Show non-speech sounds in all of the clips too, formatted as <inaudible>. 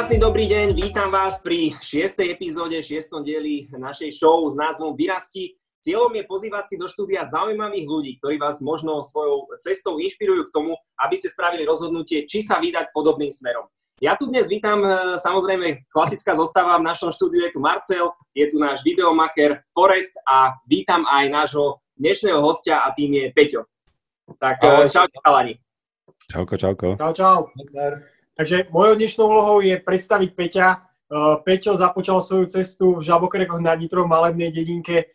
Krásny dobrý deň, vítam vás pri šiestej epizóde, šiestom dieli našej show s názvom Vyrasti. Cieľom je pozývať si do štúdia zaujímavých ľudí, ktorí vás možno svojou cestou inšpirujú k tomu, aby ste spravili rozhodnutie, či sa vydať podobným smerom. Ja tu dnes vítam, e, samozrejme, klasická zostava v našom štúdiu je tu Marcel, je tu náš videomacher Forest a vítam aj nášho dnešného hostia a tým je Peťo. Tak e, čau, chalani. Čauko, čauko. Čau, čau. Takže mojou dnešnou úlohou je predstaviť Peťa. E, Peťo započal svoju cestu v Žabokrekoch na Nitro, malebnej dedinke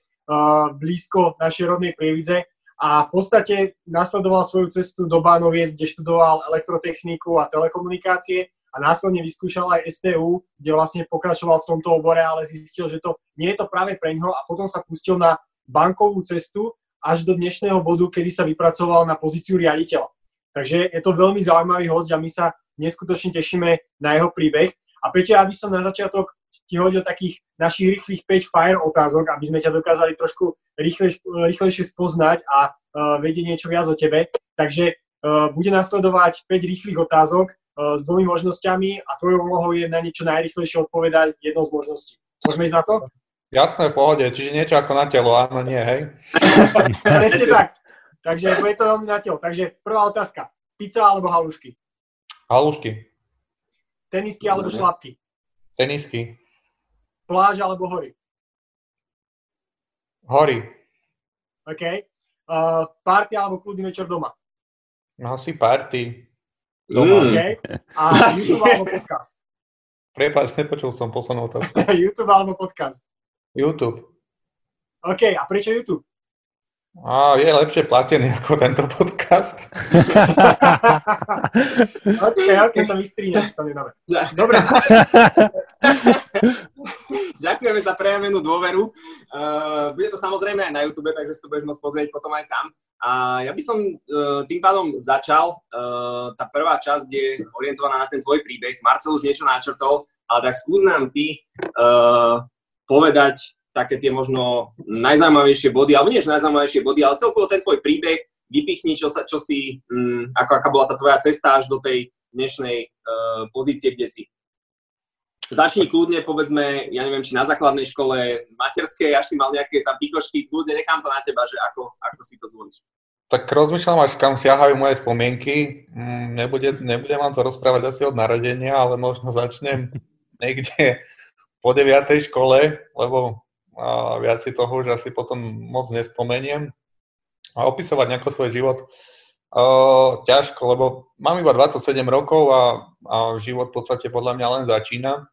blízko našej rodnej Prievidze a v podstate nasledoval svoju cestu do Bánoviec, kde študoval elektrotechniku a telekomunikácie a následne vyskúšal aj STU, kde vlastne pokračoval v tomto obore, ale zistil, že to nie je to práve pre ňoho a potom sa pustil na bankovú cestu až do dnešného bodu, kedy sa vypracoval na pozíciu riaditeľa. Takže je to veľmi zaujímavý host a my sa neskutočne tešíme na jeho príbeh. A Peťo, aby som na začiatok ti hodil takých našich rýchlych 5 fire otázok, aby sme ťa dokázali trošku rýchlejš, rýchlejšie spoznať a uh, vedieť niečo viac o tebe. Takže uh, bude nasledovať 5 rýchlych otázok, E, s dvomi možnosťami a tvojou úlohou je na niečo najrychlejšie odpovedať jednou z možností. Môžeme ísť na to? Jasné, v pohode. Čiže niečo ako na telo, áno, nie, hej? <laughs> Presne tak. Takže je to veľmi na telo. Takže prvá otázka. Pizza alebo halušky? Halušky. Tenisky alebo šlapky? Tenisky. Pláž alebo hory? Hory. OK. Uh, party alebo kľudný večer doma? No asi party. Doma. Mm. Okay. A <laughs> YouTube alebo podcast? Prepač, nepočul som poslednú otázku. <laughs> YouTube alebo podcast? YouTube. OK, a prečo YouTube? A je lepšie platený ako tento podcast. <laughs> ok, ok, to vystriňaš, to nedáme. Dobre. <laughs> Ďakujeme za prejavenú dôveru. Uh, bude to samozrejme aj na YouTube, takže si to budeš môcť pozrieť potom aj tam. A ja by som uh, tým pádom začal. Uh, tá prvá časť je orientovaná na ten tvoj príbeh. Marcel už niečo načrtol, ale tak skús nám ty uh, povedať také tie možno najzaujímavejšie body, alebo nie najzaujímavejšie body, ale celkovo ten tvoj príbeh, vypichni, čo, sa, čo si, um, ako, aká bola tá tvoja cesta až do tej dnešnej uh, pozície, kde si. Začni kľudne, povedzme, ja neviem, či na základnej škole materskej, až si mal nejaké tam pikošky, kľudne nechám to na teba, že ako, ako si to zvolíš. Tak rozmýšľam, až kam siahajú moje spomienky. Mm, nebude, nebudem vám to rozprávať asi od narodenia, ale možno začnem <laughs> niekde po 9. škole, lebo a viac si toho už asi potom moc nespomeniem. A opisovať nejako svoj život uh, ťažko, lebo mám iba 27 rokov a, a život v podstate podľa mňa len začína.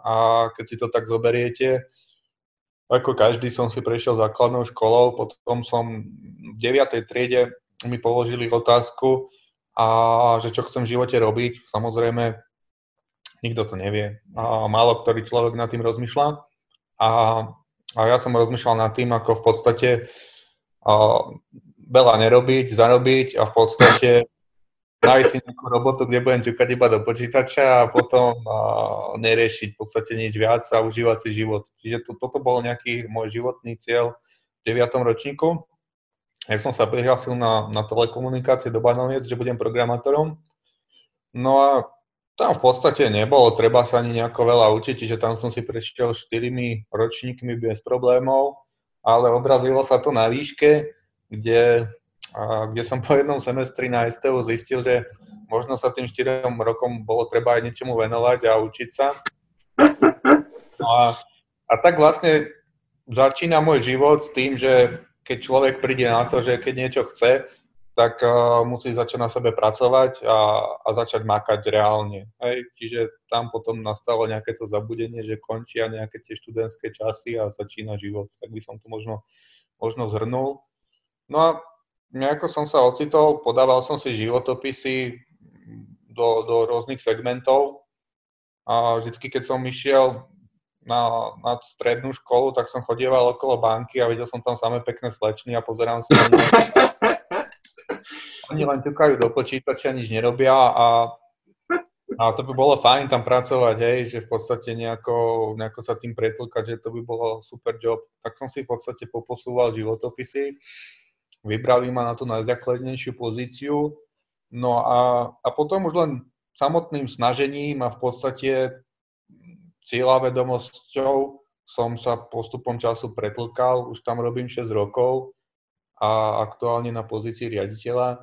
A keď si to tak zoberiete, ako každý som si prešiel základnou školou, potom som v 9. triede mi položili otázku, a že čo chcem v živote robiť. Samozrejme, nikto to nevie. A málo ktorý človek nad tým rozmýšľa. A, a ja som rozmýšľal nad tým, ako v podstate a, veľa nerobiť, zarobiť a v podstate nájsť si nejakú robotu, kde budem ťukať iba do počítača a potom a, neriešiť v podstate nič viac a užívať si život. Čiže to, toto bol nejaký môj životný cieľ v 9. ročníku. Ja som sa prihlásil na, na telekomunikácie do Banoviec, že budem programátorom. No a tam v podstate nebolo treba sa ani nejako veľa učiť, čiže tam som si prešiel štyrimi ročníkmi bez problémov, ale odrazilo sa to na výške, kde, a, kde som po jednom semestri na STU zistil, že možno sa tým štyrom rokom bolo treba aj niečomu venovať a učiť sa. No a, a tak vlastne začína môj život s tým, že keď človek príde na to, že keď niečo chce, tak uh, musí začať na sebe pracovať a, a začať makať reálne. Hej? Čiže tam potom nastalo nejaké to zabudenie, že končia nejaké tie študentské časy a začína život. Tak by som to možno, možno zhrnul. No a nejako som sa ocitol, podával som si životopisy do, do rôznych segmentov a vždycky, keď som išiel na, na strednú školu, tak som chodieval okolo banky a videl som tam samé pekné slečny a pozerám si <laughs> oni len ťukajú do počítača, nič nerobia a, a to by bolo fajn tam pracovať, hej, že v podstate nejako, nejako sa tým pretlkať, že to by bolo super job. Tak som si v podstate poposúval životopisy, vybrali ma na tú najzákladnejšiu pozíciu, no a, a potom už len samotným snažením a v podstate cieľavedomosťou som sa postupom času pretlkal, už tam robím 6 rokov a aktuálne na pozícii riaditeľa.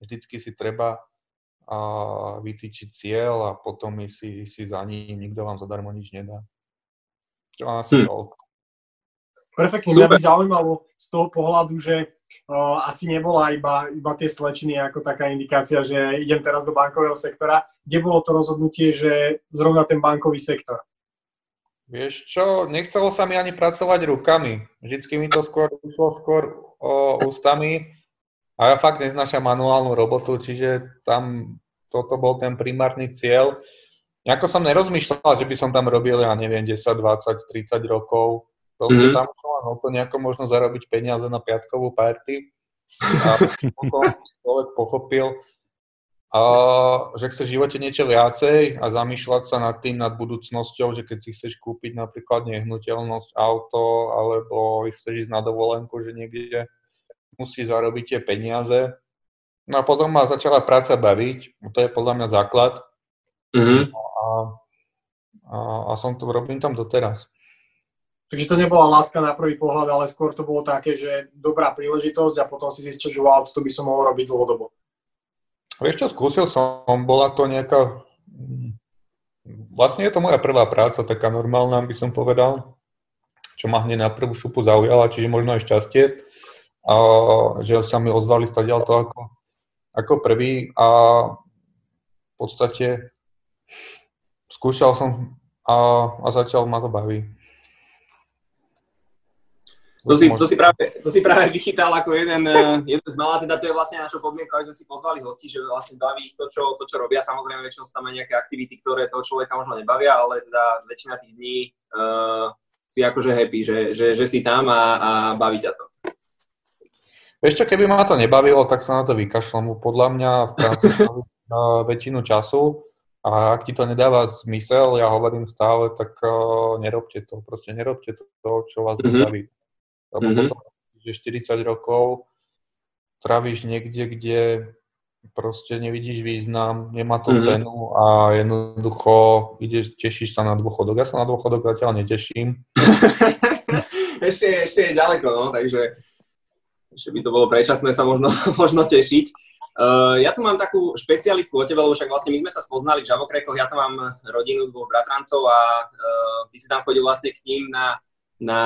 Vždycky si treba a vytýčiť cieľ a potom si, si za ním, nikto vám zadarmo nič nedá. Čo asi hm. toľko. Perfektne, mňa by zaujímalo z toho pohľadu, že uh, asi nebola iba, iba tie slečiny ako taká indikácia, že idem teraz do bankového sektora. Kde bolo to rozhodnutie, že zrovna ten bankový sektor? Vieš čo, nechcelo sa mi ani pracovať rukami. Vždycky mi to skôr išlo skôr o, ústami a ja fakt neznášam manuálnu robotu, čiže tam toto bol ten primárny cieľ. Nejako som nerozmýšľal, že by som tam robil, ja neviem, 10, 20, 30 rokov. Proste mm-hmm. tam len to nejako možno zarobiť peniaze na piatkovú party. A <laughs> človek pochopil, a že chce v živote niečo viacej a zamýšľať sa nad tým, nad budúcnosťou, že keď si chceš kúpiť napríklad nehnuteľnosť, auto, alebo chceš ísť na dovolenku, že niekde musí zarobiť tie peniaze. No a potom ma začala práca baviť, to je podľa mňa základ. Mm-hmm. A, a, a som to robím tam doteraz. Takže to nebola láska na prvý pohľad, ale skôr to bolo také, že dobrá príležitosť a potom si zistil, že wow, to by som mohol robiť dlhodobo. Vieš čo, skúsil som, bola to nejaká... Vlastne je to moja prvá práca, taká normálna, by som povedal, čo ma hneď na prvú šupu zaujala, čiže možno aj šťastie, a, že sa mi ozvali stadiaľ to ako, ako prvý a v podstate skúšal som a, a začal ma to baviť. To si, to, si práve, to si práve vychytal ako jeden, eh, jeden z malá, teda to je vlastne našou podmienkou, aby sme si pozvali hosti, že vlastne baví ich to, čo, to, čo robia. Samozrejme, väčšinou sú tam aj nejaké aktivity, ktoré toho človeka možno nebavia, ale teda väčšina tých dní uh, si akože happy, že, že, že si tam a, a baví ťa to. Vieš čo, keby ma to nebavilo, tak sa na to vykašľam. Podľa mňa v práci uh, väčšinu času a ak ti to nedáva zmysel, ja hovorím stále, tak uh, nerobte to. Proste nerobte to, čo vás mm-hmm. baví lebo mm-hmm. potom, že 40 rokov trávíš niekde, kde proste nevidíš význam, nemá to mm-hmm. cenu a jednoducho ideš, tešíš sa na dôchodok. Ja sa na dôchodok zatiaľ neteším. <laughs> ešte, ešte je ďaleko, no, takže ešte by to bolo prečasné sa možno, <laughs> možno tešiť. Uh, ja tu mám takú špecialitku o tebe, lebo však vlastne my sme sa spoznali v Žabokrekoch, ja tam mám rodinu dvoch bratrancov a uh, ty si tam chodil vlastne k ním na na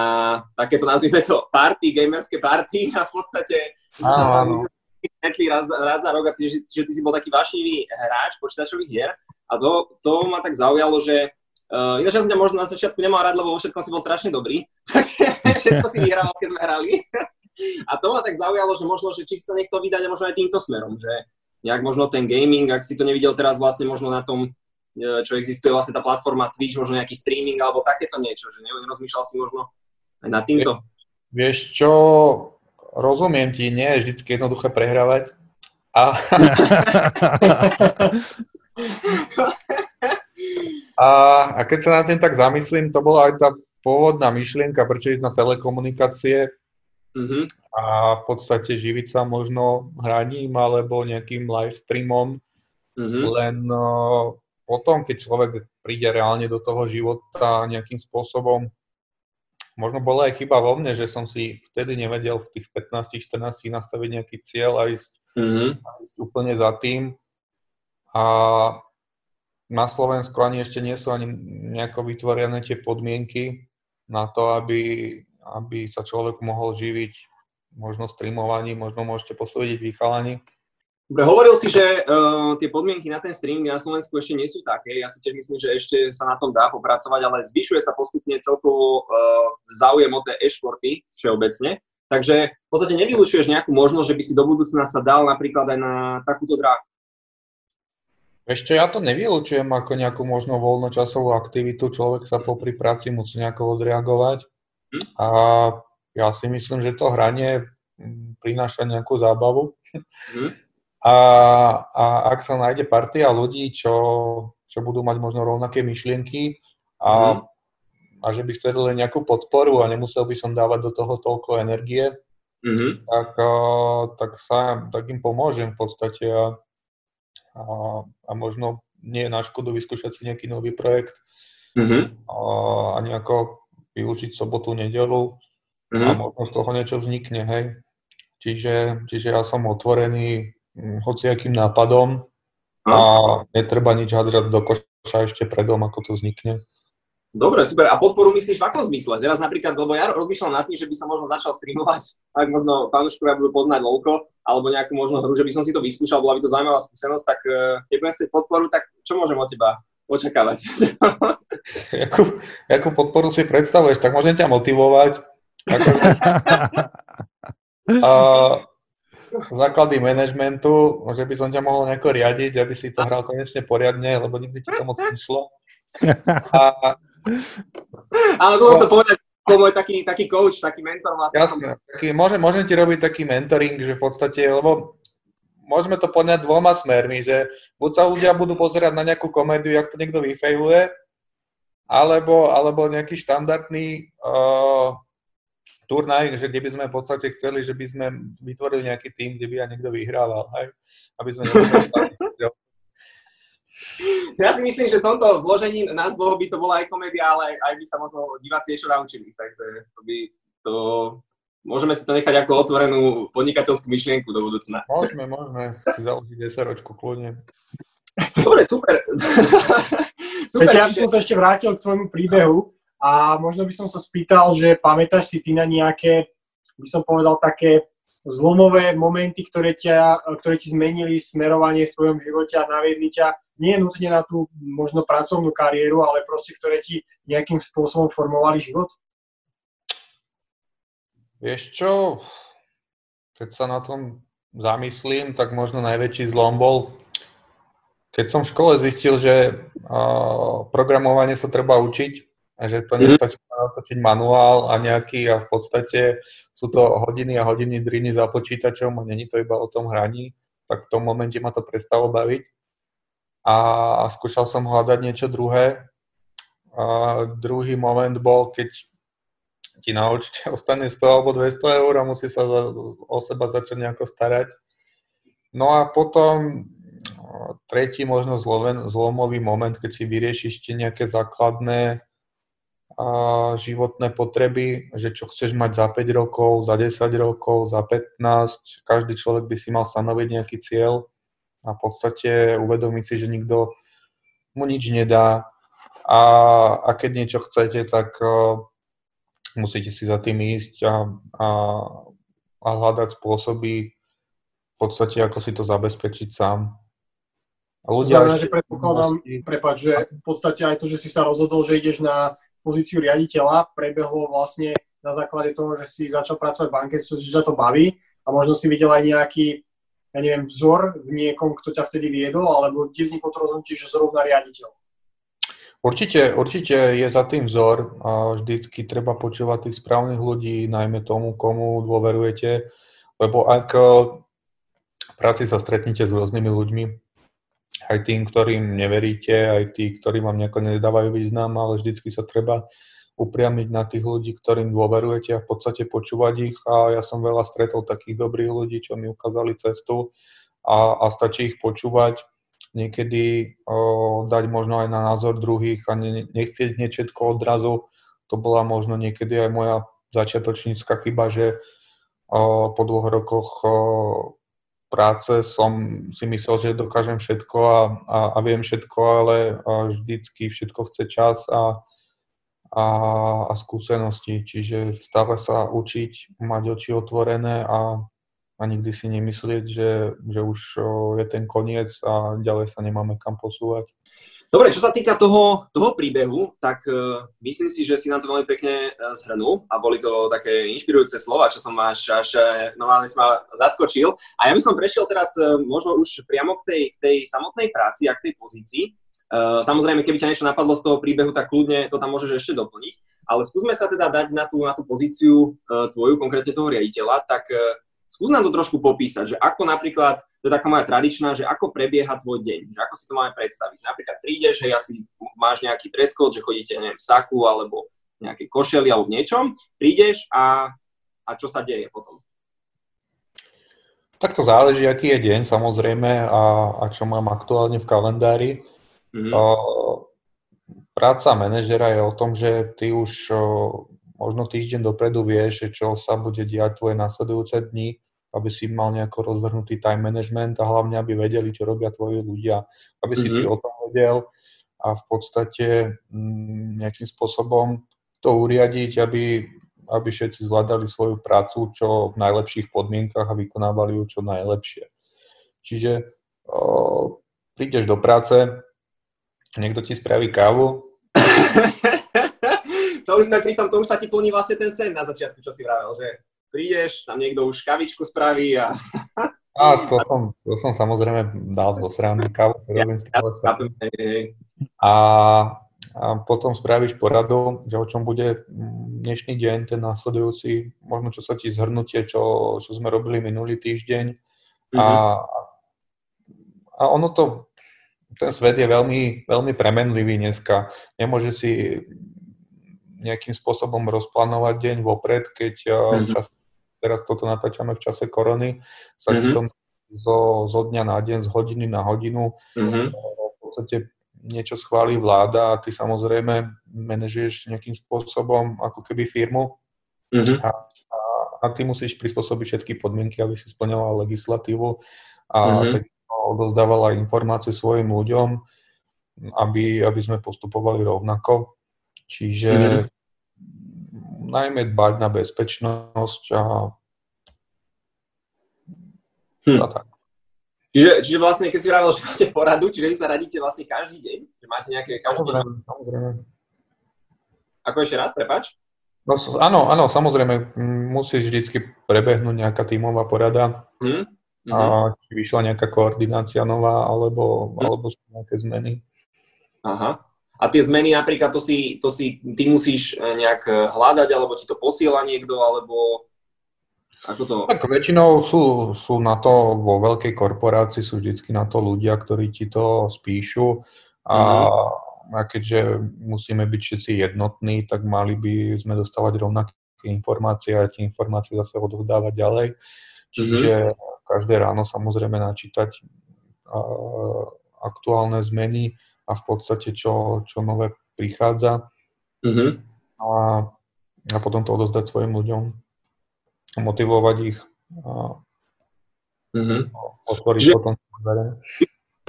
takéto, nazvime to, party, gamerské party <laughs> a v podstate my sme stretli raz, raz za rok a ty, že, že ty si bol taký vášnivý hráč počítačových hier a to, to ma tak zaujalo, že uh, ináč ja som ťa možno na začiatku nemal rád, lebo vo všetkom si bol strašne dobrý, <laughs> takže všetko si vyhrával, keď sme hrali. A to ma tak zaujalo, že možno, že či si sa nechcel vydať a možno aj týmto smerom, že nejak možno ten gaming, ak si to nevidel teraz vlastne možno na tom E, čo existuje vlastne tá platforma Twitch, možno nejaký streaming alebo takéto niečo, že nerozmýšľal si možno aj nad týmto? Vieš čo, rozumiem ti, nie je vždy jednoduché prehrávať. A... <laughs> a, a keď sa na tým tak zamyslím, to bola aj tá pôvodná myšlienka, prečo ísť na telekomunikácie mm-hmm. a v podstate živiť sa možno hraním alebo nejakým live streamom, mm-hmm. len uh, potom, keď človek príde reálne do toho života nejakým spôsobom, možno bola aj chyba vo mne, že som si vtedy nevedel v tých 15-14 nastaviť nejaký cieľ a ísť, mm-hmm. a ísť úplne za tým. A na Slovensku ani ešte nie sú ani nejako vytvorené tie podmienky na to, aby, aby sa človek mohol živiť možno streamovaním, možno môžete posúdiť vychalaní. Dobre, hovoril si, že uh, tie podmienky na ten streaming na Slovensku ešte nie sú také. Ja si tiež myslím, že ešte sa na tom dá popracovať, ale zvyšuje sa postupne celkovo uh, záujem o tie e-športy všeobecne. Takže v podstate nevylučuješ nejakú možnosť, že by si do budúcna sa dal napríklad aj na takúto dráhu. Ešte ja to nevylučujem ako nejakú možno voľnočasovú aktivitu. Človek sa popri práci musí nejako odreagovať. Hm? A ja si myslím, že to hranie hm, prináša nejakú zábavu. Hm? <laughs> A, a ak sa nájde partia ľudí, čo, čo budú mať možno rovnaké myšlienky a, mm. a že by chceli len nejakú podporu a nemusel by som dávať do toho toľko energie, mm-hmm. tak, a, tak, sa, tak im pomôžem v podstate a, a, a možno nie je na škodu vyskúšať si nejaký nový projekt mm-hmm. a, a nejako využiť sobotu, nedelu mm-hmm. a možno z toho niečo vznikne, hej. Čiže, čiže ja som otvorený hm, hociakým nápadom a netreba nič hádzať do koša ešte predom, ako to vznikne. Dobre, super. A podporu myslíš v akom zmysle? Teraz napríklad, lebo ja rozmýšľam nad tým, že by som možno začal streamovať, <laughs> ak možno fanúškovia budú poznať lovko, alebo nejakú možno hru, že by som si to vyskúšal, bola by to zaujímavá skúsenosť, tak uh, keď budem chcieť podporu, tak čo môžem od teba očakávať? <laughs> Jakú, jakú podporu si predstavuješ, tak môžem ťa motivovať. Ako... <laughs> uh, základy manažmentu, že by som ťa mohol nejako riadiť, aby si to hral konečne poriadne, lebo nikdy ti to moc nešlo. <laughs> A ale to som povedať, ako môj taký, taký coach, taký mentor vlastne. Jasne, taký, môžem, môžem ti robiť taký mentoring, že v podstate, lebo môžeme to poňať dvoma smermi, že buď sa ľudia budú pozerať na nejakú komédiu, jak to niekto vyfejluje, alebo, alebo nejaký štandardný uh, turnaj, že kde by sme v podstate chceli, že by sme vytvorili nejaký tým, kde by aj niekto vyhrával, hej? aby sme <laughs> Ja si myslím, že v tomto zložení nás dvoch by to bola aj komédia, ale aj by sa možno diváci ešte naučili. Takže to by to... Môžeme si to nechať ako otvorenú podnikateľskú myšlienku do budúcna. Môžeme, môžeme si založiť SROčku kľudne. Dobre, super. <laughs> super ja by som sa ešte vrátil k tvojmu príbehu a možno by som sa spýtal, že pamätáš si ty na nejaké, by som povedal, také zlomové momenty, ktoré, ťa, ktoré ti zmenili smerovanie v tvojom živote a naviedli ťa nie nutne na tú možno pracovnú kariéru, ale proste, ktoré ti nejakým spôsobom formovali život? Vieš čo, keď sa na tom zamyslím, tak možno najväčší zlom bol, keď som v škole zistil, že programovanie sa treba učiť a že to mhm. nestačí natočiť manuál a nejaký a v podstate sú to hodiny a hodiny driny za počítačom a není to iba o tom hraní, tak v tom momente ma to prestalo baviť a skúšal som hľadať niečo druhé. A druhý moment bol, keď ti na účte <laughs> ostane 100 alebo 200 eur a musí sa o seba začať nejako starať. No a potom tretí možno zlomen, zlomový moment, keď si vyriešiš ešte nejaké základné a životné potreby, že čo chceš mať za 5 rokov, za 10 rokov, za 15. Každý človek by si mal stanoviť nejaký cieľ a v podstate uvedomiť si, že nikto mu nič nedá a, a keď niečo chcete, tak uh, musíte si za tým ísť a, a, a hľadať spôsoby v podstate, ako si to zabezpečiť sám. A ľudia Znamená, že predpokladám, prepáč, že v podstate aj to, že si sa rozhodol, že ideš na pozíciu riaditeľa, prebehlo vlastne na základe toho, že si začal pracovať v banke, že ťa to baví a možno si videl aj nejaký ja neviem, vzor v niekom, kto ťa vtedy viedol, alebo kde vzniklo to rozhodnutie, že zrovna riaditeľ? Určite, určite je za tým vzor a vždycky treba počúvať tých správnych ľudí, najmä tomu, komu dôverujete, lebo ak e, v práci sa stretnete s rôznymi ľuďmi, aj tým, ktorým neveríte, aj tí, ktorí vám nejako nedávajú význam, ale vždycky sa treba upriamiť na tých ľudí, ktorým dôverujete a v podstate počúvať ich. A ja som veľa stretol takých dobrých ľudí, čo mi ukázali cestu a, a stačí ich počúvať, niekedy o, dať možno aj na názor druhých a ne, nechcieť hneď všetko odrazu. To bola možno niekedy aj moja začiatočnícka chyba, že o, po dvoch rokoch o, práce som si myslel, že dokážem všetko a, a, a viem všetko, ale vždycky všetko chce čas a a, a skúsenosti. Čiže stále sa učiť, mať oči otvorené a, a nikdy si nemyslieť, že, že už je ten koniec a ďalej sa nemáme kam posúvať. Dobre, čo sa týka toho, toho príbehu, tak uh, myslím si, že si nám to veľmi pekne uh, zhrnul a boli to také inšpirujúce slova, čo som až, až uh, normálne si zaskočil. A ja by som prešiel teraz uh, možno už priamo k tej, tej samotnej práci a k tej pozícii. Uh, samozrejme, keby ťa niečo napadlo z toho príbehu, tak kľudne to tam môžeš ešte doplniť. Ale skúsme sa teda dať na tú, na tú pozíciu uh, tvoju, konkrétne toho riaditeľa, tak uh, skús nám to trošku popísať, že ako napríklad, to je taká moja tradičná, že ako prebieha tvoj deň, že ako si to máme predstaviť. Napríklad prídeš, že asi máš nejaký dress code, že chodíte, neviem, v saku alebo nejaké košeli alebo v niečom, prídeš a, a čo sa deje potom? Tak to záleží, aký je deň samozrejme a, a čo mám aktuálne v kalendári. Mm-hmm. Práca manažera je o tom, že ty už možno týždeň dopredu vieš, čo sa bude diať tvoje následujúce dni, aby si mal nejako rozvrhnutý time management a hlavne, aby vedeli, čo robia tvoji ľudia. Aby si mm-hmm. ty o tom vedel a v podstate mm, nejakým spôsobom to uriadiť, aby, aby všetci zvládali svoju prácu čo v najlepších podmienkach a vykonávali ju čo najlepšie. Čiže o, prídeš do práce, niekto ti spraví kávu. <laughs> to už sme pri tom, to už sa ti plní vlastne ten sen na začiatku, čo si vravel, že prídeš, tam niekto už kavičku spraví a... A to som, to som samozrejme dal zo srandy, kávu si robím stále sa. A, a potom spravíš poradu, že o čom bude dnešný deň, ten následujúci, možno čo sa ti zhrnutie, čo, čo sme robili minulý týždeň. Mm-hmm. A, a ono to, ten svet je veľmi, veľmi premenlivý dneska. Nemôže si nejakým spôsobom rozplánovať deň vopred, keď mm-hmm. čas teraz toto natáčame v čase korony, sa mm-hmm. to zo, zo dňa na deň, z hodiny na hodinu mm-hmm. v podstate niečo schválí vláda a ty samozrejme manažuješ nejakým spôsobom ako keby firmu mm-hmm. a, a, a ty musíš prispôsobiť všetky podmienky, aby si splňoval legislatívu a mm-hmm. tak odozdávala informácie svojim ľuďom, aby, aby sme postupovali rovnako. Čiže mm-hmm najmä dbať na bezpečnosť a, hm. a tak. Čiže, čiže vlastne, keď si hovoril, že máte poradu, čiže vy sa radíte vlastne každý deň? Že máte nejaké každý samozrejme, deň? Samozrejme. Ako ešte raz, prepač? No, áno, áno, samozrejme, musí vždy prebehnúť nejaká tímová porada. Hm? A mhm. či vyšla nejaká koordinácia nová, alebo, hm. alebo sú nejaké zmeny. Aha. A tie zmeny napríklad, to si, to si ty musíš e, nejak e, hľadať, alebo ti to posiela niekto, alebo ako to... Tak väčšinou sú, sú na to vo veľkej korporácii, sú vždycky na to ľudia, ktorí ti to spíšu a, mm-hmm. a keďže musíme byť všetci jednotní, tak mali by sme dostávať rovnaké informácie a tie informácie zase odovzdávať ďalej. Čiže mm-hmm. každé ráno samozrejme načítať uh, aktuálne zmeny, a v podstate čo, čo nové prichádza. Mm-hmm. A, a potom to odozdať svojim ľuďom a motivovať ich a mm-hmm. otvoriť Že... potom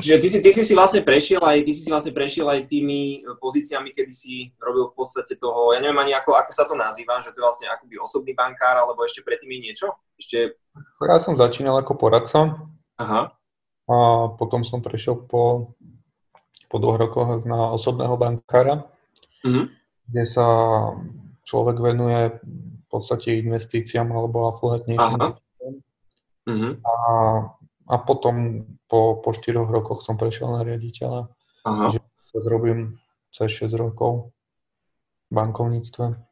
Čiže ty si, ty si vlastne prešiel aj, ty si si vlastne prešiel aj tými pozíciami, kedy si robil v podstate toho, ja neviem ani ako, ako sa to nazýva, že to je vlastne akoby osobný bankár, alebo ešte predtým je niečo? Ešte... Ja som začínal ako poradca. Aha. A potom som prešiel po po dvoch rokoch na osobného bankára, mm-hmm. kde sa človek venuje v podstate investíciám alebo afluentnejším. Mm-hmm. A, a potom po, po 4 rokoch som prešiel na riaditeľa. Aha. Že zrobím cez 6 rokov v bankovníctve.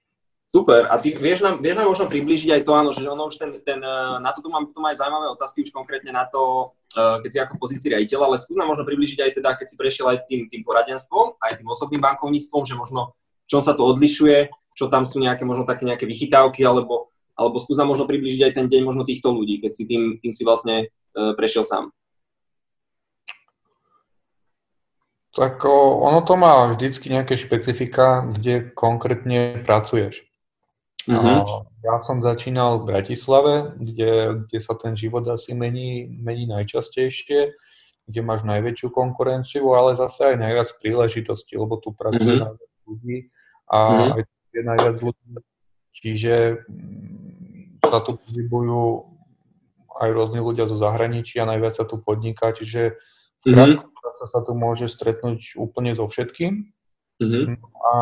Super. A ty vieš nám, vieš nám možno približiť aj to, áno, že ono už ten, ten eh, na toto mám potom aj zaujímavé otázky už konkrétne na to, eh, keď si ako pozícii riaditeľa, ale skús nám možno približiť aj teda, keď si prešiel aj tým, tým poradenstvom, aj tým osobným bankovníctvom, že možno v čom sa to odlišuje, čo tam sú nejaké možno také nejaké vychytávky, alebo, alebo skús nám možno približiť aj ten deň možno týchto ľudí, keď si tým, tým si vlastne uh, prešiel sám. Tak ono to má vždycky nejaké špecifika, kde konkrétne pracuješ. Mm-hmm. Ja som začínal v Bratislave, kde, kde sa ten život asi mení, mení najčastejšie, kde máš najväčšiu konkurenciu, ale zase aj najviac príležitostí, lebo tu pracuje mm-hmm. najviac ľudí a mm-hmm. aj tu je najviac ľudí. Čiže mm, sa tu pohybujú aj rôzni ľudia zo zahraničia, najviac sa tu podniká, čiže v krátkom mm-hmm. sa tu môže stretnúť úplne so všetkým. Mm-hmm. A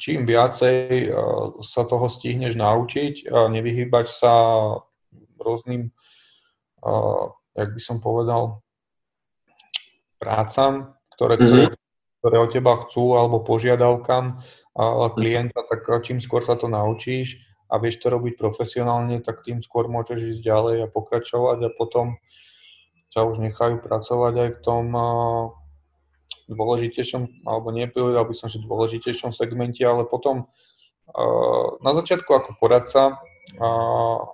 čím viacej eh, sa toho stihneš naučiť a nevyhýbať sa rôznym, uh, jak by som povedal, prácam, ktoré, mm-hmm. ktoré, ktoré od teba chcú, alebo požiadavkám uh, klienta, tak čím skôr sa to naučíš a vieš to robiť profesionálne, tak tým skôr môžeš ísť ďalej a pokračovať a potom ťa už nechajú pracovať aj v tom dôležitejšom, alebo nepovedal by som, že dôležitejšom segmente, ale potom na začiatku ako poradca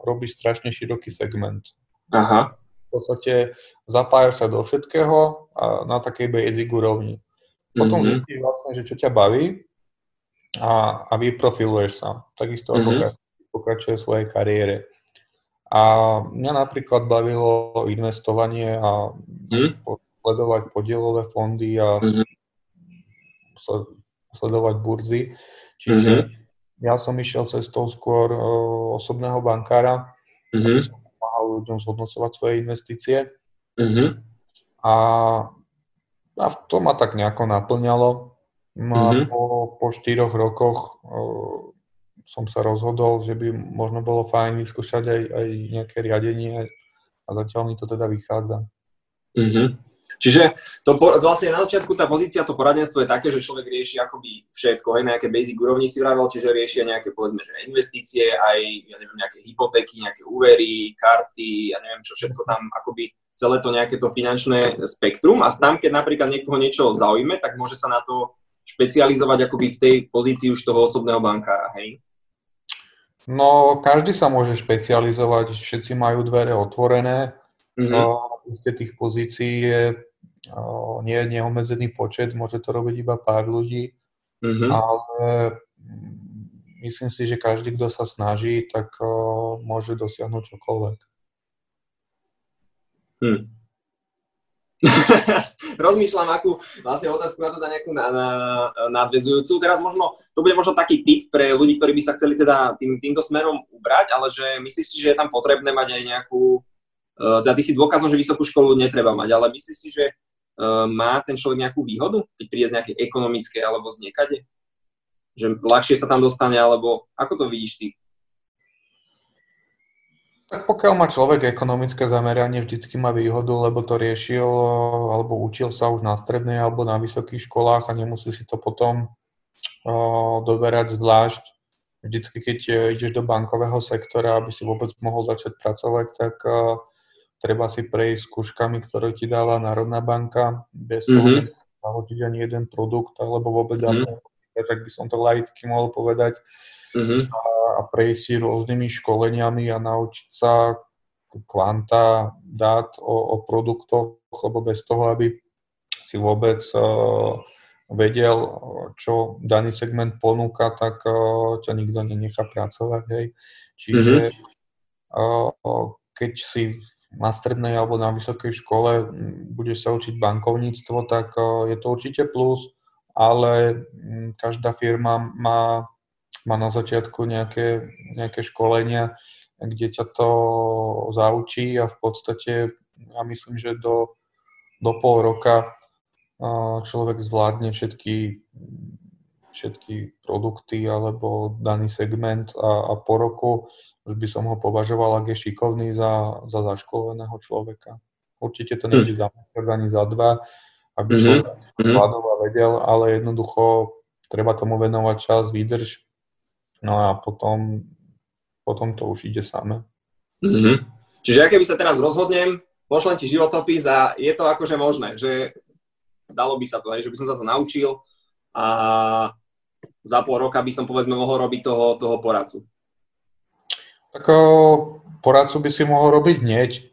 robíš strašne široký segment. Aha. V podstate zapájaš sa do všetkého na takej basic úrovni. Potom mm-hmm. zistíš vlastne, že čo ťa baví a, a vyprofiluješ sa. Takisto mm-hmm. ako pokračuje v svojej kariére. A mňa napríklad bavilo investovanie a mm. Sledovať podielové fondy a mm. sledovať burzy. Čiže mm-hmm. ja som išiel cestou skôr uh, osobného bankára, mm-hmm. aby som pomáhal ľuďom zhodnocovať svoje investície. Mm-hmm. A, a to ma tak nejako naplňalo. No mm-hmm. po, po štyroch rokoch uh, som sa rozhodol, že by možno bolo fajn vyskúšať aj, aj nejaké riadenie a zatiaľ mi to teda vychádza. Mm-hmm. Čiže to, vlastne na začiatku tá pozícia, to poradenstvo je také, že človek rieši akoby všetko, aj nejaké basic úrovni si vravel, čiže rieši aj nejaké povedzme, že investície, aj ja neviem, nejaké hypotéky, nejaké úvery, karty, ja neviem čo všetko tam akoby celé to nejaké to finančné spektrum a tam, keď napríklad niekoho niečo zaujíme, tak môže sa na to špecializovať akoby v tej pozícii už toho osobného bankára, hej? No, každý sa môže špecializovať, všetci majú dvere otvorené. Mm-hmm. Isté tých pozícií je nie je neobmedzený počet, môže to robiť iba pár ľudí, mm-hmm. ale mm, myslím si, že každý, kto sa snaží, tak môže dosiahnuť čokoľvek. Hmm. <laughs> rozmýšľam, akú vlastne otázku na to dať nejakú na, na, nadvezujúcu. Teraz možno, to bude možno taký tip pre ľudí, ktorí by sa chceli teda tým, týmto smerom ubrať, ale že myslíš si, že je tam potrebné mať aj nejakú, teda ty si dôkazom, že vysokú školu netreba mať, ale myslíš si, že uh, má ten človek nejakú výhodu, keď príde z nejakej ekonomickej alebo z niekade? Že ľahšie sa tam dostane, alebo ako to vidíš ty? Tak pokiaľ má človek ekonomické zameranie, vždycky má výhodu, lebo to riešil alebo učil sa už na strednej alebo na vysokých školách a nemusí si to potom uh, doberať zvlášť. Vždycky, keď ideš do bankového sektora, aby si vôbec mohol začať pracovať, tak uh, treba si prejsť skúškami, ktoré ti dáva Národná banka, bez mm-hmm. toho, že ani jeden produkt, alebo vôbec mm-hmm. tak by som to laicky mohol povedať. Mm-hmm. A a prejsť si rôznymi školeniami a naučiť sa kvanta dát o, o produktoch, lebo bez toho, aby si vôbec uh, vedel, čo daný segment ponúka, tak uh, ťa nikto nenechá pracovať. Hej. Čiže mm-hmm. uh, keď si na strednej alebo na vysokej škole budeš sa učiť bankovníctvo, tak je to určite plus, ale každá firma má má na začiatku nejaké, nejaké školenia, kde ťa to zaučí a v podstate ja myslím, že do, do pol roka človek zvládne všetky, všetky produkty alebo daný segment a, a po roku už by som ho považoval, ak je šikovný, za, za zaškoleného človeka. Určite to nie je za mesiac ani za dva, aby som mm-hmm. zvládol a vedel, ale jednoducho treba tomu venovať čas, výdrž No a potom, potom to už ide samé. Mm-hmm. Čiže ja keby sa teraz rozhodnem, pošlem ti životopis a je to akože možné, že dalo by sa to, že by som sa to naučil a za pol roka by som povedzme mohol robiť toho, toho poradcu. Tak poradcu by si mohol robiť hneď,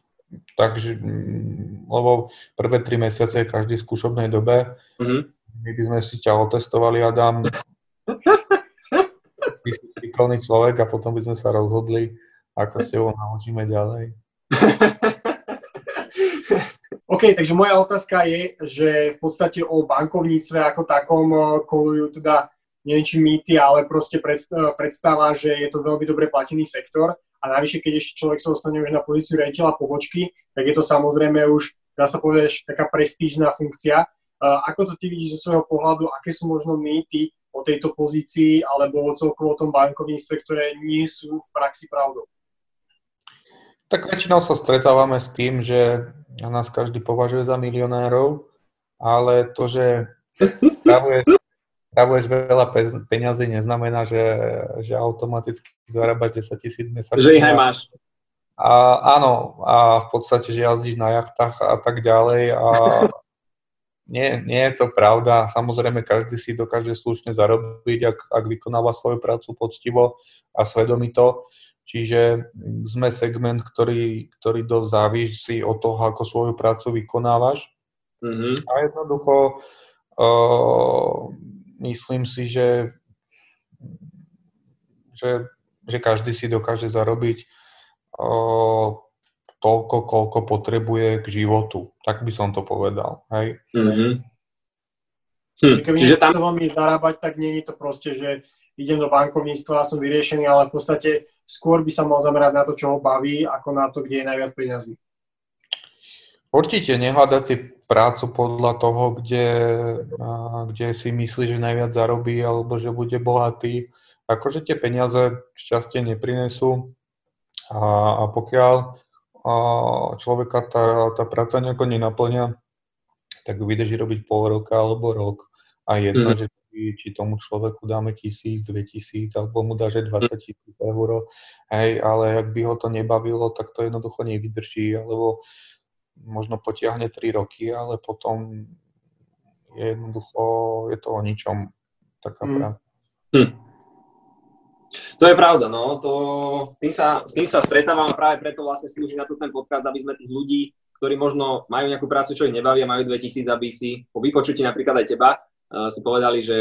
takže, mm, lebo prvé tri mesiace každý v skúšobnej dobe, mm-hmm. my by sme si ťa otestovali, Adam, ty si šikovný človek a potom by sme sa rozhodli, ako s tebou naučíme ďalej. <laughs> OK, takže moja otázka je, že v podstate o bankovníctve ako takom eh, kolujú teda či mýty, ale proste eh, predstava, že je to veľmi dobre platený sektor a navyše, keď ešte človek sa dostane už na pozíciu riaditeľa pobočky, tak je to samozrejme už, dá sa povedať, taká prestížna funkcia. Eh, ako to ty vidíš zo svojho pohľadu, aké sú možno mýty o tejto pozícii alebo celkovo o tom bankovníctve, ktoré nie sú v praxi pravdou? Tak väčšinou sa stretávame s tým, že nás každý považuje za milionárov, ale to, že spravuješ, spravuješ veľa peňazí, neznamená, že, že automaticky zarábať 10 tisíc mesačne. Že ich aj máš. A, áno, a v podstate, že jazdíš na jachtách a tak ďalej a <laughs> nie, nie je to pravda. Samozrejme, každý si dokáže slušne zarobiť, ak, ak vykonáva svoju prácu poctivo a svedomito. Čiže sme segment, ktorý, ktorý dosť závisí od toho, ako svoju prácu vykonávaš. Mm-hmm. A jednoducho uh, myslím si, že, že, že každý si dokáže zarobiť uh, toľko, koľko potrebuje k životu. Tak by som to povedal. Hej? Mm-hmm. Hm. Keby Čiže tam... chcel veľmi zarábať, tak nie je to proste, že idem do bankovníctva a som vyriešený, ale v podstate skôr by sa mal zamerať na to, čo ho baví, ako na to, kde je najviac peniazy. Určite nehľadať si prácu podľa toho, kde, kde si myslí, že najviac zarobí alebo že bude bohatý. Akože tie peniaze šťastie neprinesú a, a pokiaľ a človeka tá, tá práca nejako nenaplňa, tak vydrží robiť pol roka alebo rok a jedno, mm. že či tomu človeku dáme tisíc, dve tisíc, alebo mu dáže 20 tisíc eur, hej, ale ak by ho to nebavilo, tak to jednoducho nevydrží, alebo možno potiahne 3 roky, ale potom je jednoducho, je to o ničom taká mm. práca. Hm. To je pravda, no. To, s, tým sa, s tým sa stretávam a práve preto vlastne slúži na to ten podcast, aby sme tých ľudí, ktorí možno majú nejakú prácu, čo ich nebaví a majú 2000, aby si po vypočutí napríklad aj teba, uh, si povedali, že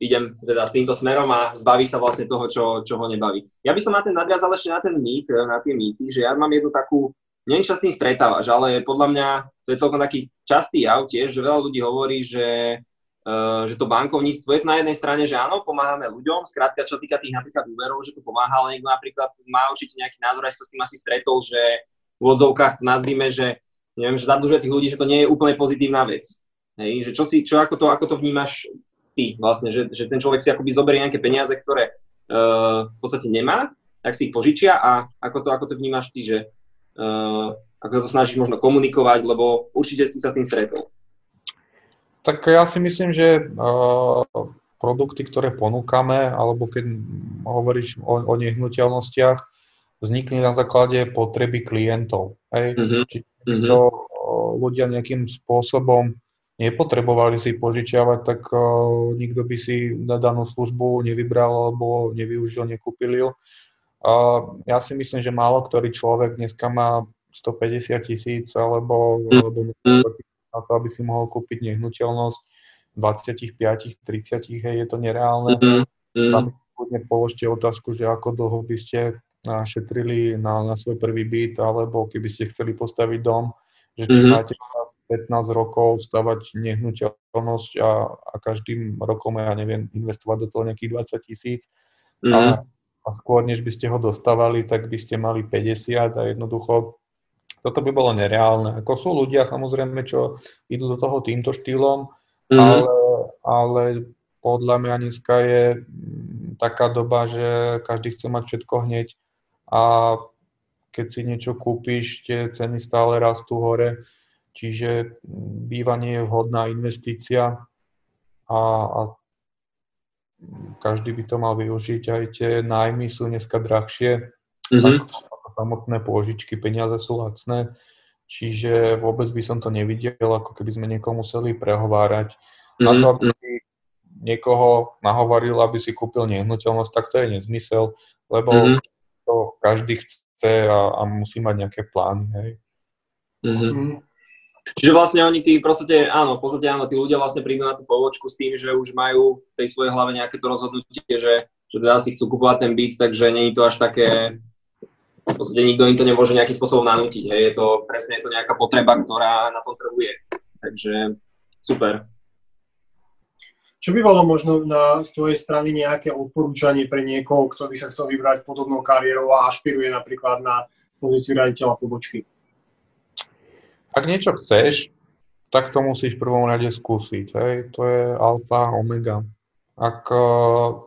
idem teda s týmto smerom a zbaví sa vlastne toho, čo, čo ho nebaví. Ja by som na ten nadviazal ešte na ten mýt, na tie mýty, že ja mám jednu takú, neviem, čo s tým stretávaš, ale podľa mňa to je celkom taký častý jav tiež, že veľa ľudí hovorí, že, uh, že to bankovníctvo je na jednej strane, že áno, pomáhame ľuďom, skrátka čo týka tých napríklad úverov, že to pomáha, ale niekto napríklad má určite nejaký názor, aj sa s tým asi stretol, že v odzovkách to nazvime, že neviem, že zadlžuje tých ľudí, že to nie je úplne pozitívna vec. Hej, že čo, si, čo ako, to, ako to vnímaš ty vlastne, že, že ten človek si akoby zoberie nejaké peniaze, ktoré uh, v podstate nemá, tak si ich požičia a ako to, ako to vnímaš ty, že uh, ako to snažíš možno komunikovať, lebo určite si sa s tým stretol. Tak ja si myslím, že uh, produkty, ktoré ponúkame, alebo keď hovoríš o, o nehnuteľnostiach, vznikli na základe potreby klientov. Hej? Mm-hmm. Čiže mm-hmm. to ľudia nejakým spôsobom nepotrebovali si požičiavať, tak uh, nikto by si na danú službu nevybral alebo nevyužil, nekúpil ju. Ja si myslím, že málo ktorý človek dneska má 150 tisíc alebo, mm. alebo na to, aby si mohol kúpiť nehnuteľnosť 25, 30, hej, je to nereálne. Mm. Tam kľudne položte otázku, že ako dlho by ste šetrili na, na svoj prvý byt, alebo keby ste chceli postaviť dom, že či mm-hmm. máte 15 rokov stavať nehnuteľnosť a, a každým rokom, ja neviem, investovať do toho nejakých 20 tisíc mm-hmm. a, a skôr, než by ste ho dostávali, tak by ste mali 50 a jednoducho toto by bolo nereálne. Ako sú ľudia samozrejme, čo idú do toho týmto štýlom, mm-hmm. ale, ale podľa mňa dneska je mm, taká doba, že každý chce mať všetko hneď a keď si niečo kúpiš, tie ceny stále rastú hore, čiže bývanie je vhodná investícia a, a každý by to mal využiť. Aj tie nájmy sú dneska drahšie, mm-hmm. ako samotné pôžičky, peniaze sú lacné, čiže vôbec by som to nevidel, ako keby sme niekomu museli prehovárať. Mm-hmm. Na to, mhm. aby niekoho nahovoril, aby si kúpil nehnuteľnosť, tak to je nezmysel, lebo mm-hmm. to každý chce chce a, a musí mať nejaké plány, hej. Mm-hmm. Čiže vlastne oni tí, proste, áno, v podstate áno, tí ľudia vlastne prídu na tú povočku s tým, že už majú v tej svojej hlave nejaké to rozhodnutie, že, že teda si chcú kupovať ten byt, takže nie je to až také, v podstate nikto im to nemôže nejakým spôsobom nanútiť, hej, je to presne je to nejaká potreba, ktorá na tom trhu je. Takže super. Čo by bolo možno na, z tvojej strany nejaké odporúčanie pre niekoho, kto by sa chcel vybrať podobnou kariérou a ašpiruje napríklad na pozíciu riaditeľa pobočky? Ak niečo chceš, tak to musíš v prvom rade skúsiť. Hej? To je alfa, omega. Ak uh,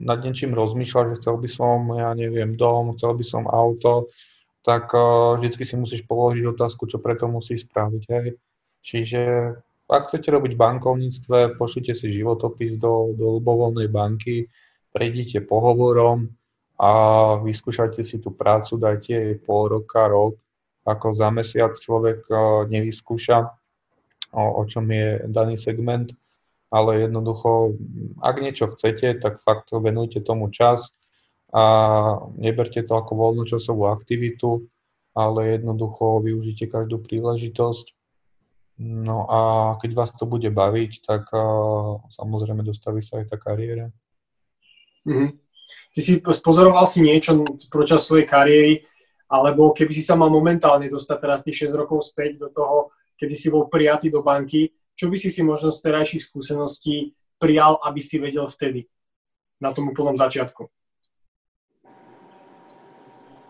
nad niečím rozmýšľaš, že chcel by som, ja neviem, dom, chcel by som auto, tak uh, vždycky si musíš položiť otázku, čo preto musí spraviť. Hej? Čiže ak chcete robiť bankovníctve, pošlite si životopis do, do ľubovoľnej banky, prejdite pohovorom a vyskúšajte si tú prácu, dajte jej pol roka, rok, ako za mesiac človek e, nevyskúša, o, o čom je daný segment, ale jednoducho, ak niečo chcete, tak fakt venujte tomu čas, a neberte to ako voľnočasovú aktivitu, ale jednoducho využite každú príležitosť. No a keď vás to bude baviť, tak uh, samozrejme dostaví sa aj tá kariéra. Mm-hmm. Ty si pozoroval si niečo počas svojej kariéry, alebo keby si sa mal momentálne dostať teraz tých 6 rokov späť do toho, kedy si bol prijatý do banky, čo by si si možno z terajších skúseností prijal, aby si vedel vtedy, na tom úplnom začiatku?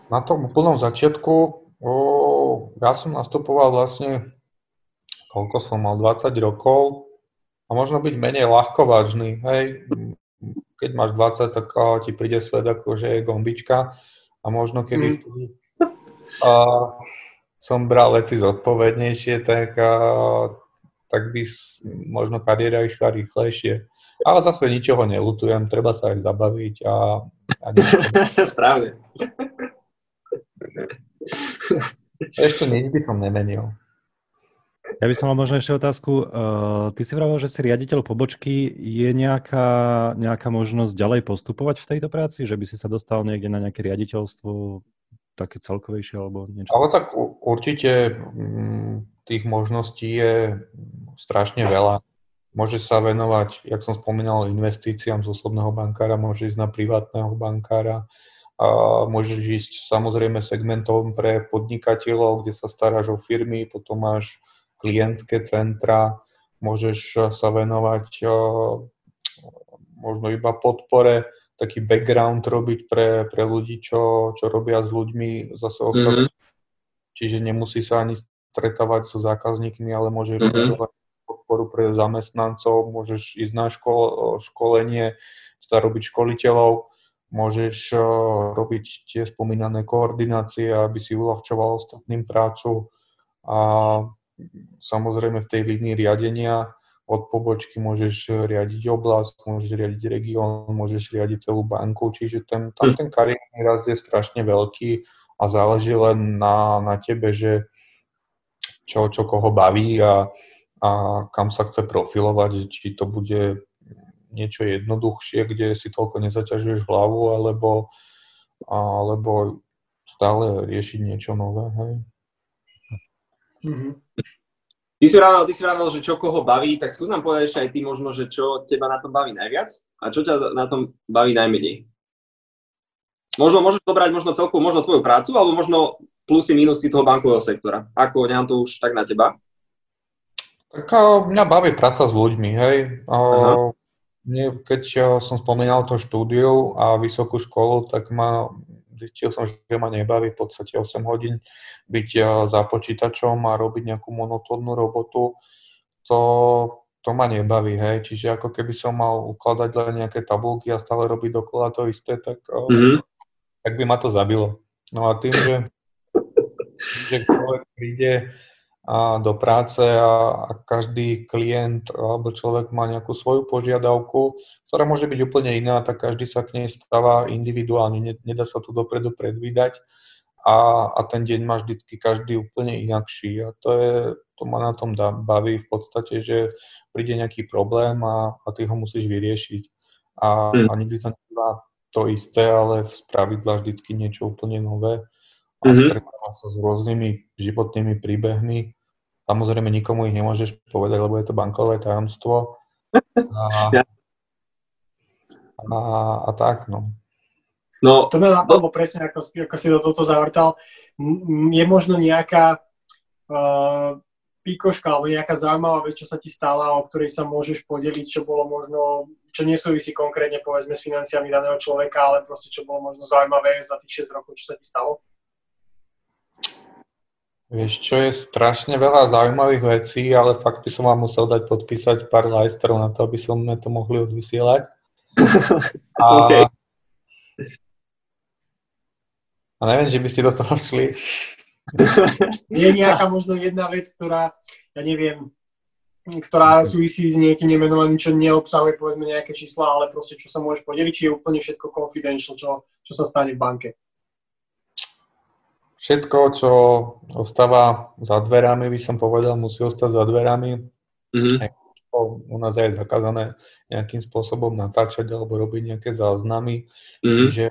Na tom úplnom začiatku o, ja som nastupoval vlastne, koľko som mal, 20 rokov a možno byť menej ľahkovážny. Hej, keď máš 20, tak ti príde svet ako, že je gombička a možno keby mm. A, som bral veci zodpovednejšie, tak, a, tak by možno kariéra išla rýchlejšie. Ale zase ničoho nelutujem, treba sa aj zabaviť a... a <laughs> Správne. Ešte nič by som nemenil. Ja by som mal možno ešte otázku. Uh, ty si vravel, že si riaditeľ pobočky. Je nejaká, nejaká možnosť ďalej postupovať v tejto práci? Že by si sa dostal niekde na nejaké riaditeľstvo také celkovejšie alebo niečo? Ale tak určite mm, tých možností je strašne veľa. Môže sa venovať, jak som spomínal, investíciám z osobného bankára, môže ísť na privátneho bankára, a môžeš ísť samozrejme segmentom pre podnikateľov, kde sa staráš o firmy, potom máš klientské centra, môžeš sa venovať možno iba podpore, taký background robiť pre, pre ľudí, čo, čo robia s ľuďmi zase ostatní. Mm-hmm. Čiže nemusí sa ani stretávať so zákazníkmi, ale môže mm-hmm. robiť podporu pre zamestnancov, môžeš ísť na škol, školenie, teda robiť školiteľov, môžeš robiť tie spomínané koordinácie, aby si uľahčoval ostatným prácu a samozrejme v tej línii riadenia od pobočky môžeš riadiť oblasť, môžeš riadiť región, môžeš riadiť celú banku, čiže ten, tam hm. ten kariérny rast je strašne veľký a záleží len na, na tebe, že čo, čo koho baví a, a kam sa chce profilovať, či to bude niečo jednoduchšie, kde si toľko nezaťažuješ hlavu, alebo, alebo stále riešiť niečo nové, hej. Mm-hmm. Ty si vravel, ty si vravel, že čo koho baví, tak skús nám povedať ešte aj ty možno, že čo teba na tom baví najviac a čo ťa na tom baví najmenej. Možno môžeš dobrať možno celku, možno tvoju prácu, alebo možno plusy, minusy toho bankového sektora. Ako nechám to už tak na teba? Tak mňa baví práca s ľuďmi, hej. Aha. Nie, keď som spomínal to štúdiu a vysokú školu, tak ma, zistil som, že ma nebaví v podstate 8 hodín byť za počítačom a robiť nejakú monotónnu robotu. To, to ma nebaví, hej. Čiže ako keby som mal ukladať len nejaké tabulky a stále robiť dokola to isté, tak, mm-hmm. tak by ma to zabilo. No a tým, že, že človek príde a do práce a, a každý klient alebo človek má nejakú svoju požiadavku, ktorá môže byť úplne iná, tak každý sa k nej stáva individuálne, nedá sa to dopredu predvídať. A, a ten deň má vždycky každý úplne inakší a to, je, to ma na tom dá, baví v podstate, že príde nejaký problém a, a ty ho musíš vyriešiť. A, hmm. a nikdy to nebýva to isté, ale v spravidla vždycky niečo úplne nové a mm-hmm. stretáva sa s rôznymi životnými príbehmi. Samozrejme, nikomu ich nemôžeš povedať, lebo je to bankové tajomstvo. A, a, a tak, no. No, to ma napadlo presne, ako, ako si do toto zavrtal. Je možno nejaká uh, píkoška alebo nejaká zaujímavá vec, čo sa ti stala, o ktorej sa môžeš podeliť, čo bolo možno, čo nesúvisí konkrétne povedzme s financiami daného človeka, ale proste čo bolo možno zaujímavé za tých 6 rokov, čo sa ti stalo? Vieš čo, je strašne veľa zaujímavých vecí, ale fakt by som vám musel dať podpísať pár lajstrov na to, aby sme to mohli odvysielať. <laughs> A, okay. a neviem, či by ste do toho šli. <laughs> Je nejaká možno jedna vec, ktorá, ja neviem, ktorá súvisí s niekým nemenovaným, čo neobsahuje povedzme nejaké čísla, ale proste čo sa môžeš podeliť, či je úplne všetko confidential, čo, čo sa stane v banke všetko, čo ostáva za dverami, by som povedal, musí ostať za dverami. Mm-hmm. U nás je zakázané nejakým spôsobom natáčať alebo robiť nejaké záznamy. Mm-hmm. Čiže,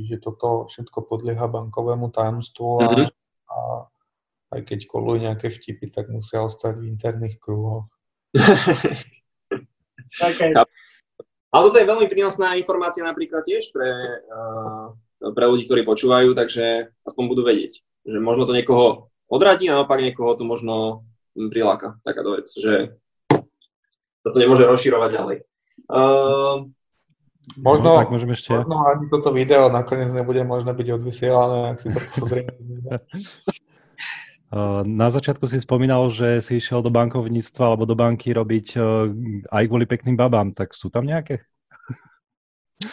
Čiže toto všetko podlieha bankovému tajomstvu a, mm-hmm. a aj keď kolujú nejaké vtipy, tak musia ostať v interných kruhoch. okay. Ale toto je veľmi prínosná informácia napríklad tiež pre, uh, pre ľudí, ktorí počúvajú, takže aspoň budú vedieť, že možno to niekoho odradí a naopak niekoho to možno priláka, takáto vec, že sa to nemôže rozširovať ďalej. Uh, možno, no, tak ešte... možno ani toto video nakoniec nebude možno byť odvysielané, ak si to <laughs> pozrieme. Na začiatku si spomínal, že si išiel do bankovníctva alebo do banky robiť e, aj kvôli pekným babám, tak sú tam nejaké?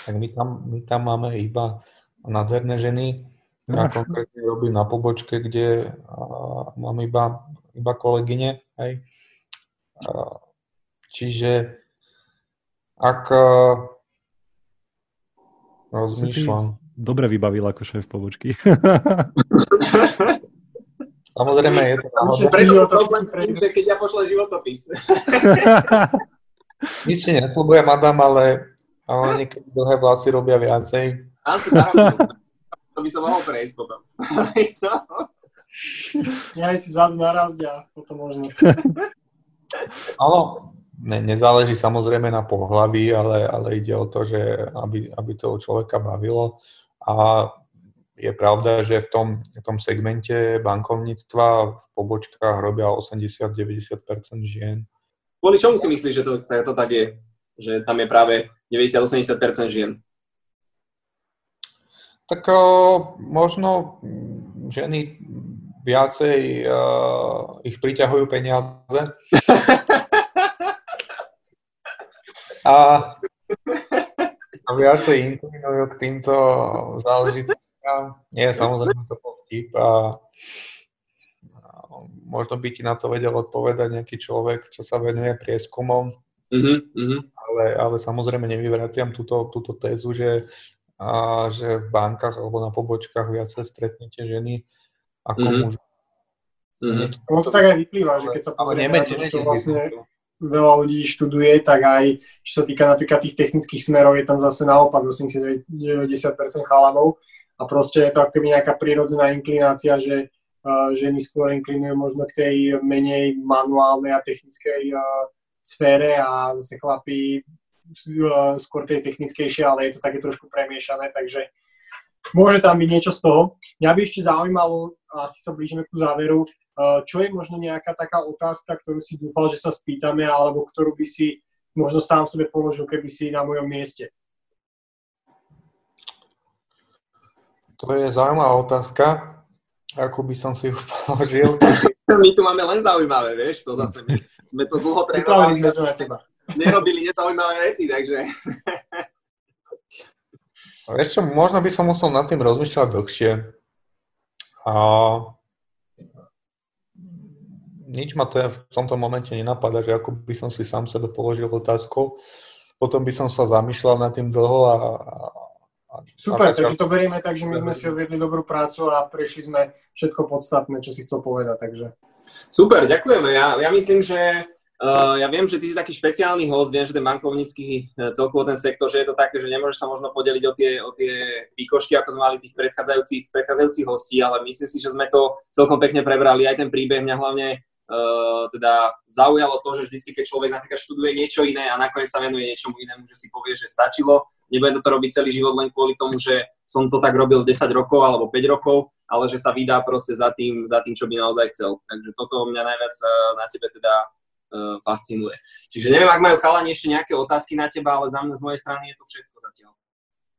Tak my tam, my tam máme iba nádherné ženy. Ja konkrétne robím na pobočke, kde mám iba, iba kolegyne. Hej. čiže ak rozmýšľam... Dobre vybavil ako šéf pobočky. <laughs> Samozrejme je to náhoda. Problém s tým, že keď ja pošlem životopis? Nič si neslúbuje, madam, ale, ale niekedy dlhé vlasy robia viacej. Asi to by som mohol prejsť potom. <laughs> ja si vzadu narazť a potom možno. <laughs> Áno, ne, nezáleží samozrejme na pohľaví, ale, ale ide o to, že aby, aby to človeka bavilo. A je pravda, že v tom, v tom segmente bankovníctva v pobočkách robia 80-90% žien. Kvôli čomu si myslíš, že to, to tak je? Že tam je práve 90-80% žien? Tak o, možno ženy viacej uh, ich priťahujú peniaze. a, a viacej inklinujú k týmto záležitostiam nie, samozrejme to bol vtip a možno by ti na to vedel odpovedať nejaký človek, čo sa venuje prieskumom, mm-hmm. ale, ale samozrejme nevyvraciam túto, túto tézu, že, a, že v bankách alebo na pobočkách viacej stretnete ženy ako mm-hmm. muži. Mm-hmm. Ono to tak aj vyplýva, že keď sa pozrieme na to, čo vlastne veľa ľudí študuje, tak aj čo sa týka napríklad tých technických smerov, je tam zase naopak 80-90% chalanov, a proste je to ako keby nejaká prírodzená inklinácia, že uh, ženy skôr inklinujú možno k tej menej manuálnej a technickej uh, sfére a zase chlapí skôr tej technickejšie, ale je to také trošku premiešané, takže môže tam byť niečo z toho. Mňa by ešte zaujímalo, asi sa blížime k záveru, uh, čo je možno nejaká taká otázka, ktorú si dúfal, že sa spýtame, alebo ktorú by si možno sám sebe položil, keby si na mojom mieste. To je zaujímavá otázka. Ako by som si ju <laughs> položil? My tu máme len zaujímavé, vieš, to zase my sme to dlho trénovali. sme na teba. Nerobili nezaujímavé veci, takže... Vieš čo, možno by som musel nad tým rozmýšľať dlhšie. A nič ma to v tomto momente nenapadá, že ako by som si sám sebe položil otázku. Potom by som sa zamýšľal nad tým dlho a, Super, takže to berieme tak, že my sme si odvedli dobrú prácu a prešli sme všetko podstatné, čo si chcel povedať, takže... Super, ďakujeme. Ja, ja myslím, že Uh, ja viem, že ty si taký špeciálny host, viem, že ten bankovnícky uh, celkovo ten sektor, že je to také, že nemôžeš sa možno podeliť o tie, o tie výkošky, ako sme mali tých predchádzajúcich, predchádzajúcich hostí, ale myslím si, že sme to celkom pekne prebrali. Aj ten príbeh mňa hlavne uh, teda zaujalo to, že vždy, keď človek napríklad študuje niečo iné a nakoniec sa venuje niečomu inému, že si povie, že stačilo nebudem to robiť celý život len kvôli tomu, že som to tak robil 10 rokov alebo 5 rokov, ale že sa vydá proste za tým, za tým, čo by naozaj chcel. Takže toto mňa najviac eh, na tebe teda fascinuje. Čiže neviem, ak majú chalani ešte nejaké otázky na teba, ale za mňa z mojej strany je to všetko zatiaľ.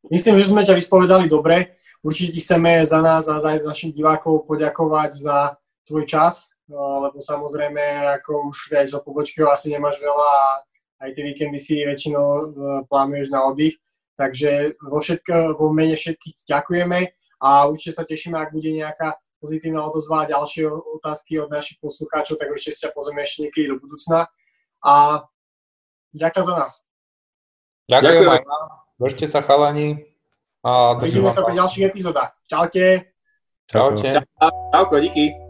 Myslím, že sme ťa vyspovedali dobre. Určite ti chceme za nás a za našich divákov poďakovať za tvoj čas, eh, lebo samozrejme, ako už vieš, o pobočky asi nemáš veľa a aj tie víkendy si väčšinou plánuješ na oddych. Takže vo, všetko, vo mene všetkých ďakujeme a určite sa tešíme, ak bude nejaká pozitívna odozva a ďalšie otázky od našich poslucháčov, tak určite sa pozrieme ešte niekedy do budúcna. A ďakujem za nás. Ďakujem vám. Držte sa chalani. A Vidíme sa pri ďalších epizódach. Čaute. Čaute. Čauko, díky.